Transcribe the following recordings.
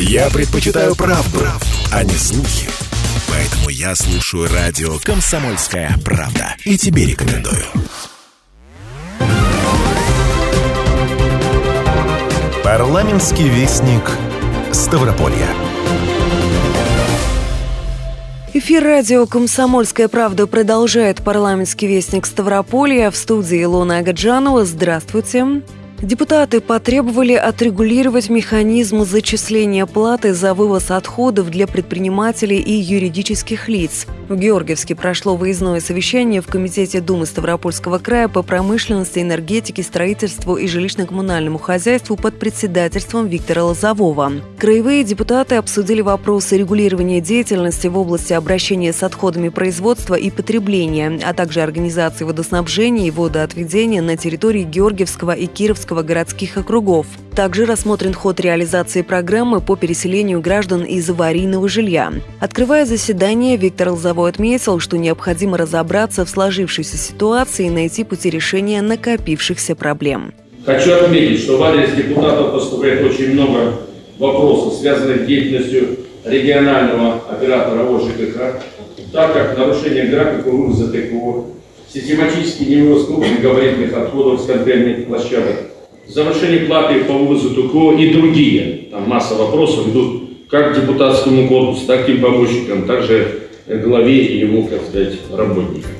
Я предпочитаю правду, правду, а не слухи. Поэтому я слушаю радио «Комсомольская правда». И тебе рекомендую. Парламентский вестник Ставрополья. Эфир радио «Комсомольская правда» продолжает парламентский вестник Ставрополья. В студии Илона Агаджанова. Здравствуйте. Депутаты потребовали отрегулировать механизм зачисления платы за вывоз отходов для предпринимателей и юридических лиц. В Георгиевске прошло выездное совещание в Комитете Думы Ставропольского края по промышленности, энергетике, строительству и жилищно-коммунальному хозяйству под председательством Виктора Лозового. Краевые депутаты обсудили вопросы регулирования деятельности в области обращения с отходами производства и потребления, а также организации водоснабжения и водоотведения на территории Георгиевского и Кировского Московского городских округов. Также рассмотрен ход реализации программы по переселению граждан из аварийного жилья. Открывая заседание, Виктор Лозовой отметил, что необходимо разобраться в сложившейся ситуации и найти пути решения накопившихся проблем. Хочу отметить, что в адрес депутатов поступает очень много вопросов, связанных с деятельностью регионального оператора ОЖКХ, так как нарушение графика вывоза ТКО, систематический невывоз крупных габаритных отходов с контейнерных площадок, завышение платы по вывозу ТКО и другие. Там масса вопросов идут как депутатскому корпусу, так и помощникам, также главе и его, как сказать, работникам.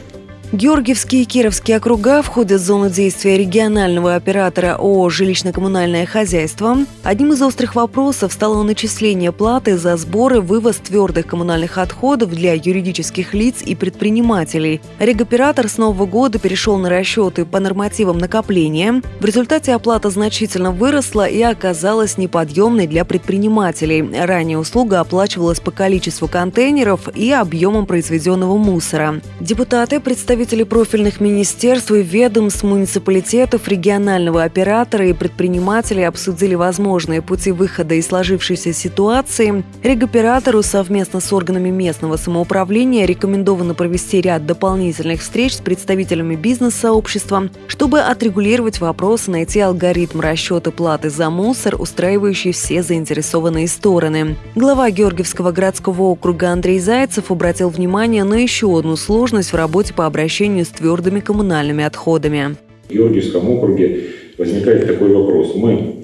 Георгиевские и Кировские округа входят в зону действия регионального оператора ООО «Жилищно-коммунальное хозяйство». Одним из острых вопросов стало начисление платы за сборы вывоз твердых коммунальных отходов для юридических лиц и предпринимателей. Регоператор с нового года перешел на расчеты по нормативам накопления. В результате оплата значительно выросла и оказалась неподъемной для предпринимателей. Ранее услуга оплачивалась по количеству контейнеров и объемам произведенного мусора. Депутаты представили представители профильных министерств и ведомств, муниципалитетов, регионального оператора и предпринимателей обсудили возможные пути выхода из сложившейся ситуации. Регоператору совместно с органами местного самоуправления рекомендовано провести ряд дополнительных встреч с представителями бизнес-сообщества, чтобы отрегулировать вопрос и найти алгоритм расчета платы за мусор, устраивающий все заинтересованные стороны. Глава Георгиевского городского округа Андрей Зайцев обратил внимание на еще одну сложность в работе по обращению обращению с твердыми коммунальными отходами. В Георгиевском округе возникает такой вопрос. Мы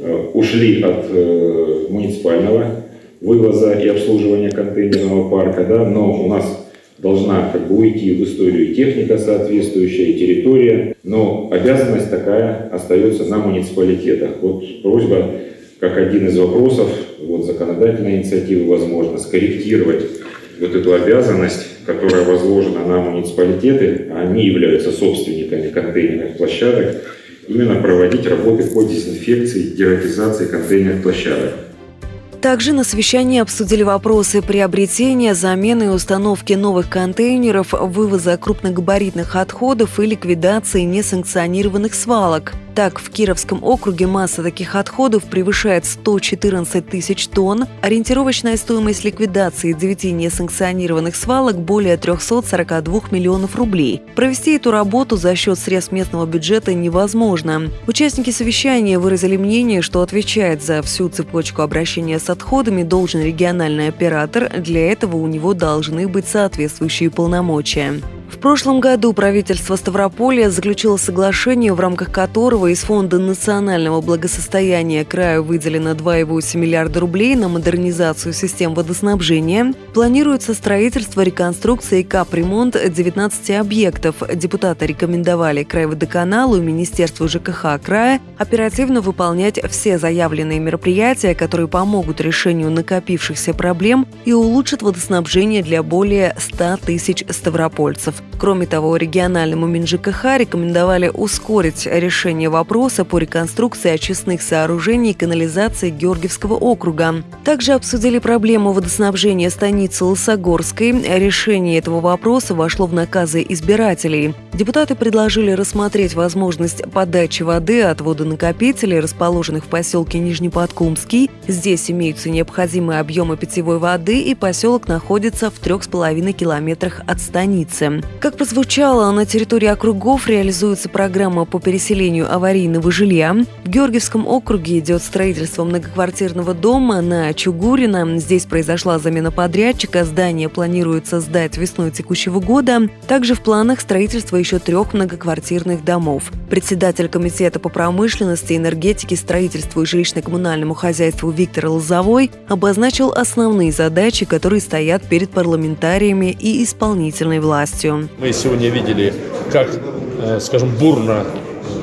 э, ушли от э, муниципального вывоза и обслуживания контейнерного парка, да, но у нас должна как бы уйти в историю техника соответствующая, территория, но обязанность такая остается на муниципалитетах. Вот просьба, как один из вопросов, вот законодательной инициативы, возможно, скорректировать вот эту обязанность, которая возложена на муниципалитеты, они являются собственниками контейнерных площадок, именно проводить работы по дезинфекции и дератизации контейнерных площадок. Также на совещании обсудили вопросы приобретения, замены и установки новых контейнеров, вывоза крупногабаритных отходов и ликвидации несанкционированных свалок – так, в Кировском округе масса таких отходов превышает 114 тысяч тонн. Ориентировочная стоимость ликвидации 9 несанкционированных свалок более 342 миллионов рублей. Провести эту работу за счет средств местного бюджета невозможно. Участники совещания выразили мнение, что отвечает за всю цепочку обращения с отходами должен региональный оператор. Для этого у него должны быть соответствующие полномочия. В прошлом году правительство Ставрополя заключило соглашение, в рамках которого из Фонда национального благосостояния краю выделено 2,8 миллиарда рублей на модернизацию систем водоснабжения. Планируется строительство, реконструкция и капремонт 19 объектов. Депутаты рекомендовали Краеводоканалу и Министерству ЖКХ края оперативно выполнять все заявленные мероприятия, которые помогут решению накопившихся проблем и улучшат водоснабжение для более 100 тысяч ставропольцев. Кроме того, региональному МинЖКХ рекомендовали ускорить решение вопроса по реконструкции очистных сооружений и канализации Георгиевского округа. Также обсудили проблему водоснабжения станицы Лосогорской. Решение этого вопроса вошло в наказы избирателей. Депутаты предложили рассмотреть возможность подачи воды от водонакопителей, расположенных в поселке Нижнеподкумский. Здесь имеются необходимые объемы питьевой воды, и поселок находится в трех с половиной километрах от станицы. Как прозвучало, на территории округов реализуется программа по переселению аварийного жилья. В Георгиевском округе идет строительство многоквартирного дома на Чугурина. Здесь произошла замена подрядчика. Здание планируется сдать весной текущего года. Также в планах строительство еще трех многоквартирных домов. Председатель Комитета по промышленности, энергетике, строительству и жилищно-коммунальному хозяйству Виктор Лозовой обозначил основные задачи, которые стоят перед парламентариями и исполнительной властью. Мы сегодня видели, как, э, скажем, бурно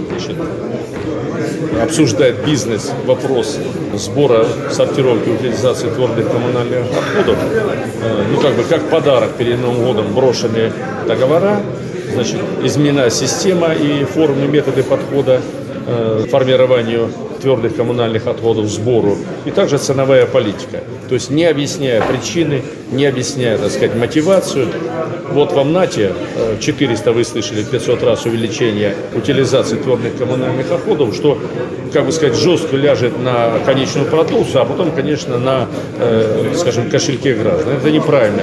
значит, обсуждает бизнес вопрос сбора, сортировки, утилизации твердых коммунальных отходов. Э, ну, как бы, как подарок перед Новым годом брошенные договора, значит, изменена система и формы, методы подхода формированию твердых коммунальных отходов, сбору, и также ценовая политика. То есть не объясняя причины, не объясняя, так сказать, мотивацию. Вот в Амнате 400 вы слышали, 500 раз увеличение утилизации твердых коммунальных отходов, что, как бы сказать, жестко ляжет на конечную продукцию, а потом, конечно, на, э, скажем, кошельке граждан. Это неправильно.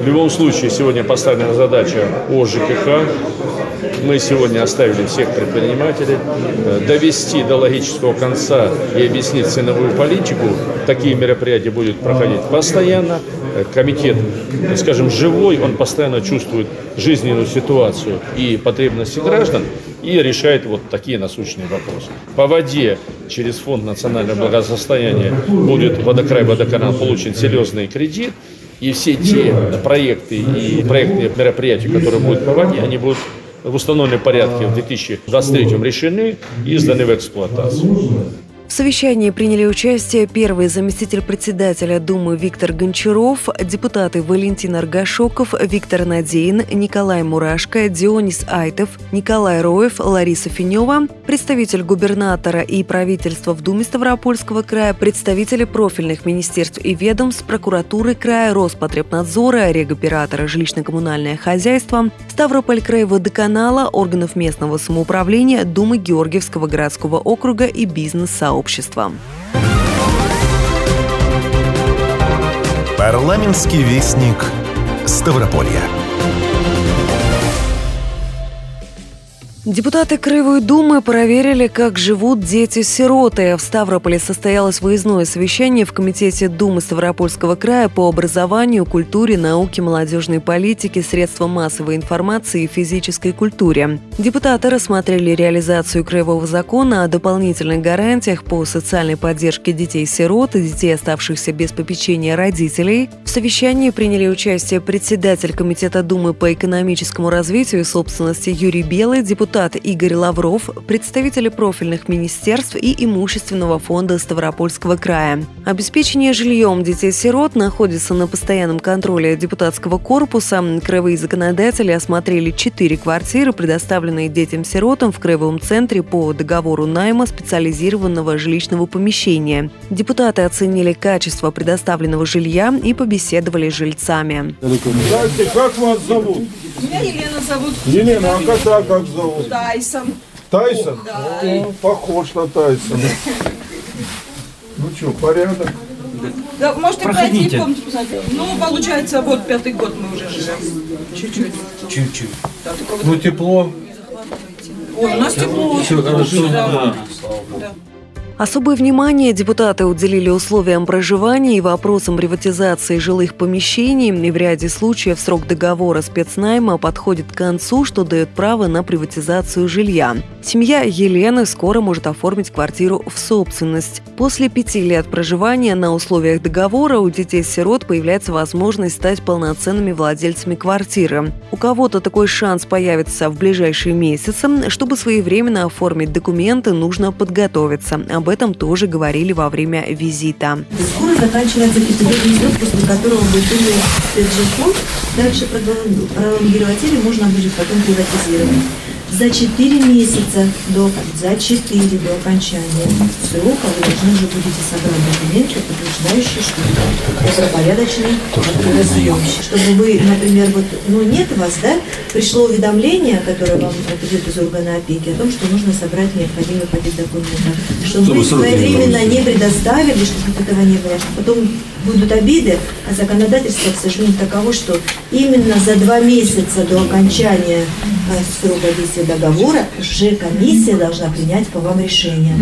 В любом случае, сегодня поставлена задача о ЖКХ, мы сегодня оставили всех предпринимателей, э, довести до логического конца и объяснить ценовую политику. Такие мероприятия будут проходить постоянно. Э, комитет, скажем, живой, он постоянно чувствует жизненную ситуацию и потребности граждан и решает вот такие насущные вопросы. По воде через Фонд национального благосостояния будет водокрай водоканал получен серьезный кредит, и все те проекты и проектные мероприятия, которые будут по воде, они будут в установленном порядке в 2023 решены и сданы в эксплуатацию. В совещании приняли участие первый заместитель председателя Думы Виктор Гончаров, депутаты Валентин Аргашоков, Виктор Надеин, Николай Мурашко, Дионис Айтов, Николай Роев, Лариса Финева, представитель губернатора и правительства в Думе Ставропольского края, представители профильных министерств и ведомств, прокуратуры края, Роспотребнадзора, регоператора жилищно-коммунальное хозяйство, Ставрополь водоканала, органов местного самоуправления, Думы Георгиевского городского округа и бизнес-сообщества обществом. Парламентский вестник Ставрополья. Депутаты Краевой Думы проверили, как живут дети-сироты. В Ставрополе состоялось выездное совещание в Комитете Думы Ставропольского края по образованию, культуре, науке, молодежной политике, средствам массовой информации и физической культуре. Депутаты рассмотрели реализацию Краевого закона о дополнительных гарантиях по социальной поддержке детей-сирот и детей, оставшихся без попечения родителей. В совещании приняли участие председатель Комитета Думы по экономическому развитию и собственности Юрий Белый, депутат депутат Игорь Лавров, представители профильных министерств и имущественного фонда Ставропольского края. Обеспечение жильем детей-сирот находится на постоянном контроле депутатского корпуса. Краевые законодатели осмотрели четыре квартиры, предоставленные детям-сиротам в Краевом центре по договору найма специализированного жилищного помещения. Депутаты оценили качество предоставленного жилья и побеседовали с жильцами. Здравствуйте, как вас зовут? Меня Елена зовут. Елена, а кота как зовут? Тайсон. Тайсон? Да. О, похож на Тайсона. Ну что, порядок? Да, можете пройти в комнату посмотреть. Ну, получается, вот пятый год мы уже живем. Чуть-чуть. Чуть-чуть. Да, Ну тепло. Ой, у нас тепло. Все хорошо. Да. Да. Особое внимание депутаты уделили условиям проживания и вопросам приватизации жилых помещений. И в ряде случаев срок договора спецнайма подходит к концу, что дает право на приватизацию жилья. Семья Елены скоро может оформить квартиру в собственность. После пяти лет проживания на условиях договора у детей-сирот появляется возможность стать полноценными владельцами квартиры. У кого-то такой шанс появится в ближайшие месяцы. Чтобы своевременно оформить документы, нужно подготовиться. Об этом тоже говорили во время визита. Скоро заканчивается пятилетний срок, после которого принят спецжилфонд. Дальше пролонгировать или можно будет потом приватизировать. За 4 месяца до, за 4 до окончания срока вы должны уже будете собрать документы, подтверждающие, что это добропорядочный разъем. Чтобы вы, например, вот, ну нет вас, да, пришло уведомление, которое вам придет из органа опеки, о том, что нужно собрать необходимый пакет документов. Чтобы вы своевременно не предоставили, чтобы этого не было, что потом будут обиды, а законодательство, к сожалению, таково, что именно за два месяца до окончания срока действия договора уже комиссия должна принять по вам решение.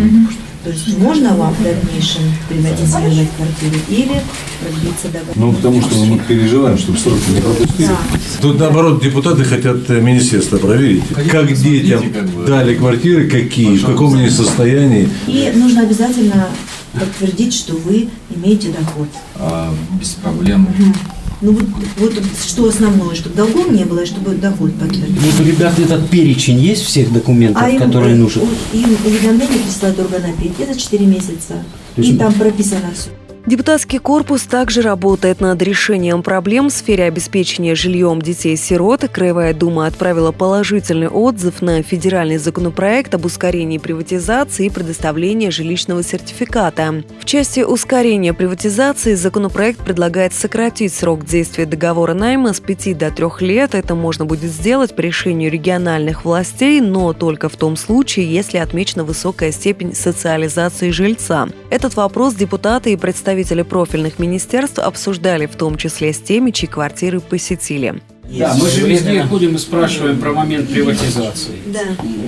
То есть можно вам в дальнейшем приватизировать квартиру или продлиться договор? Ну, потому что мы переживаем, чтобы сроки не пропустили. Да. Тут, наоборот, депутаты хотят э, министерство проверить, как детям дали квартиры, какие, в каком они состоянии. И нужно обязательно подтвердить, что вы имеете доход. А, без проблем. Угу. Ну вот, вот что основное, чтобы долгов не было, и чтобы доход подтвердить. Вот у ребят этот перечень есть всех документов, а которые им, нужны? Им уведомление присылает орган опеки за 4 месяца. И там прописано все. Депутатский корпус также работает над решением проблем в сфере обеспечения жильем детей-сирот. Краевая дума отправила положительный отзыв на федеральный законопроект об ускорении приватизации и предоставлении жилищного сертификата. В части ускорения приватизации законопроект предлагает сократить срок действия договора найма с 5 до 3 лет. Это можно будет сделать по решению региональных властей, но только в том случае, если отмечена высокая степень социализации жильца. Этот вопрос депутаты и представители представители профильных министерств обсуждали в том числе с теми, чьи квартиры посетили. Да, мы же везде ходим и спрашиваем про момент приватизации. Да.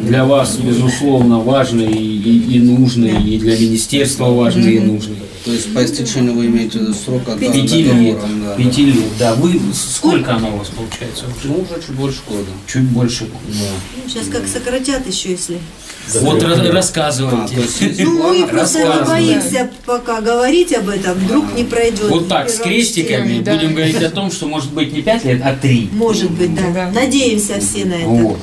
Для вас, безусловно, важный и, и нужный, и для министерства важный и нужный. То есть по истечению вы имеете срок от Пяти лет. Да. Пяти лет, да. Вы сколько она у вас получается? Ну, уже чуть больше года. Чуть больше, да. Сейчас как сократят еще, если вот да. рассказывайте. А, ну, мы просто боимся пока говорить об этом, вдруг не пройдет. Вот так, с крестиками да. будем говорить о том, что может быть не 5 лет, а 3. Может быть, да. да. Надеемся все на это. Вот.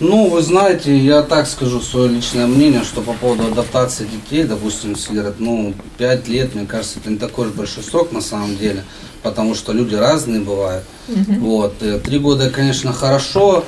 Ну, вы знаете, я так скажу свое личное мнение, что по поводу адаптации детей, допустим, если говорят, ну, 5 лет, мне кажется, это не такой уж большой срок на самом деле, потому что люди разные бывают. Угу. Вот, э, три года, конечно, хорошо,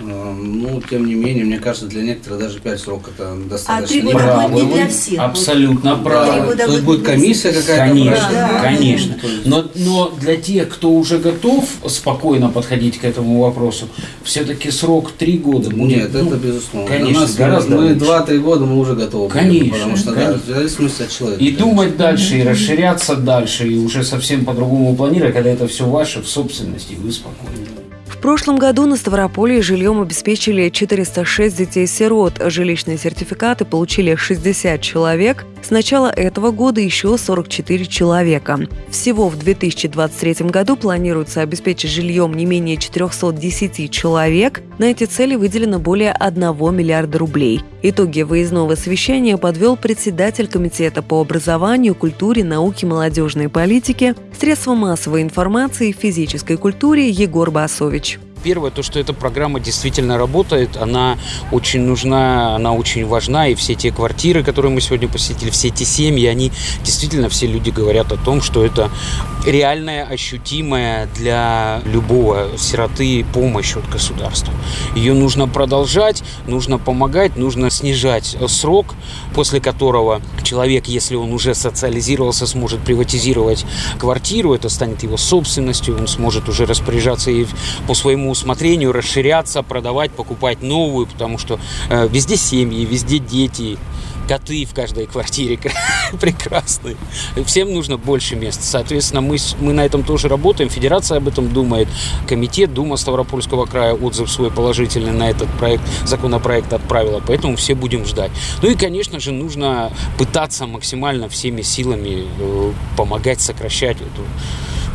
ну, тем не менее, мне кажется, для некоторых даже 5 срок это достаточно. А три года право. будет не для всех. Абсолютно будет. право. То есть будет комиссия какая-то? Конечно, да. конечно. Но, но для тех, кто уже готов спокойно подходить к этому вопросу, все-таки срок 3 года будет. Нет, ну, это безусловно. Конечно, нас, гораздо Мы 2-3 года мы уже готовы. Конечно. Будем, потому что, конечно. да, в зависимости от человека. И конечно. думать дальше, и расширяться дальше, и уже совсем по-другому планировать, когда это все ваше в собственности, вы спокойны прошлом году на Ставрополье жильем обеспечили 406 детей-сирот. Жилищные сертификаты получили 60 человек. С начала этого года еще 44 человека. Всего в 2023 году планируется обеспечить жильем не менее 410 человек. На эти цели выделено более 1 миллиарда рублей. Итоги выездного совещания подвел председатель Комитета по образованию, культуре, науке, молодежной политике, средствам массовой информации и физической культуре Егор Басович. Первое, то, что эта программа действительно работает, она очень нужна, она очень важна, и все те квартиры, которые мы сегодня посетили, все эти семьи, они действительно, все люди говорят о том, что это реальная, ощутимая для любого сироты помощь от государства. Ее нужно продолжать, нужно помогать, нужно снижать срок, после которого человек, если он уже социализировался, сможет приватизировать квартиру, это станет его собственностью, он сможет уже распоряжаться и по своему усмотрению расширяться, продавать, покупать новую, потому что э, везде семьи, везде дети, коты в каждой квартире прекрасные. Всем нужно больше мест. Соответственно, мы, мы на этом тоже работаем. Федерация об этом думает. Комитет, Дума Ставропольского края отзыв свой положительный на этот проект, законопроект отправила. Поэтому все будем ждать. Ну и, конечно же, нужно пытаться максимально всеми силами э, помогать сокращать эту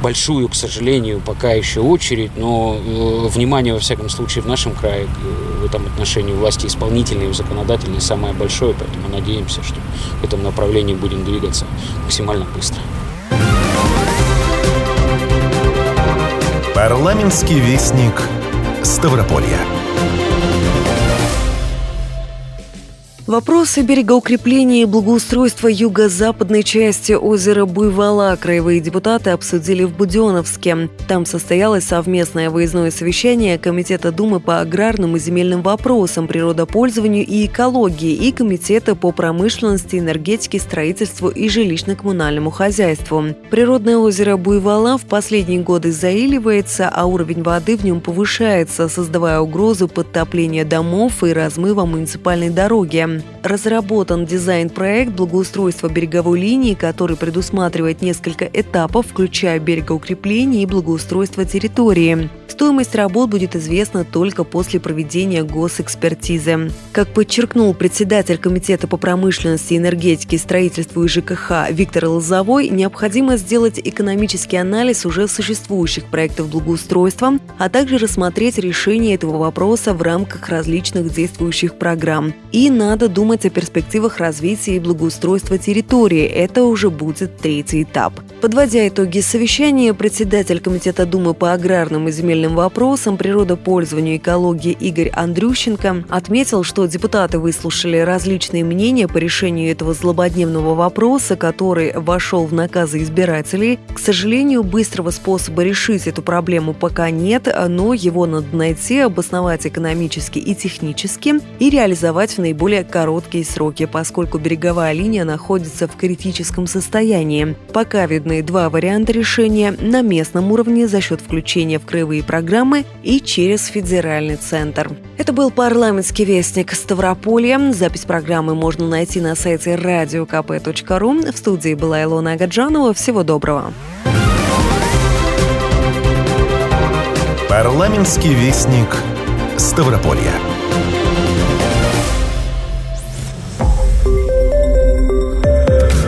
большую, к сожалению, пока еще очередь, но э, внимание, во всяком случае, в нашем крае э, в этом отношении власти исполнительные и законодательные самое большое, поэтому надеемся, что в этом направлении будем двигаться максимально быстро. Парламентский вестник Ставрополья. Вопросы берегоукрепления и благоустройства юго-западной части озера Буйвола краевые депутаты обсудили в Буденновске. Там состоялось совместное выездное совещание Комитета Думы по аграрным и земельным вопросам, природопользованию и экологии и Комитета по промышленности, энергетике, строительству и жилищно-коммунальному хозяйству. Природное озеро Буйвола в последние годы заиливается, а уровень воды в нем повышается, создавая угрозу подтопления домов и размыва муниципальной дороги. Разработан дизайн-проект благоустройства береговой линии, который предусматривает несколько этапов, включая берегоукрепление и благоустройство территории. Стоимость работ будет известна только после проведения госэкспертизы. Как подчеркнул председатель Комитета по промышленности, энергетике, строительству и ЖКХ Виктор Лозовой, необходимо сделать экономический анализ уже существующих проектов благоустройства, а также рассмотреть решение этого вопроса в рамках различных действующих программ. И надо думать о перспективах развития и благоустройства территории. Это уже будет третий этап. Подводя итоги совещания, председатель Комитета Думы по аграрным и земельным вопросам природопользованию и экологии Игорь Андрющенко отметил, что депутаты выслушали различные мнения по решению этого злободневного вопроса, который вошел в наказы избирателей. К сожалению, быстрого способа решить эту проблему пока нет, но его надо найти, обосновать экономически и технически и реализовать в наиболее короткие сроки, поскольку береговая линия находится в критическом состоянии. Пока видны два варианта решения на местном уровне за счет включения в краевые программы и через федеральный центр. Это был парламентский вестник Ставрополья. Запись программы можно найти на сайте radiokp.ru. В студии была Илона Агаджанова. Всего доброго. Парламентский вестник Ставрополья.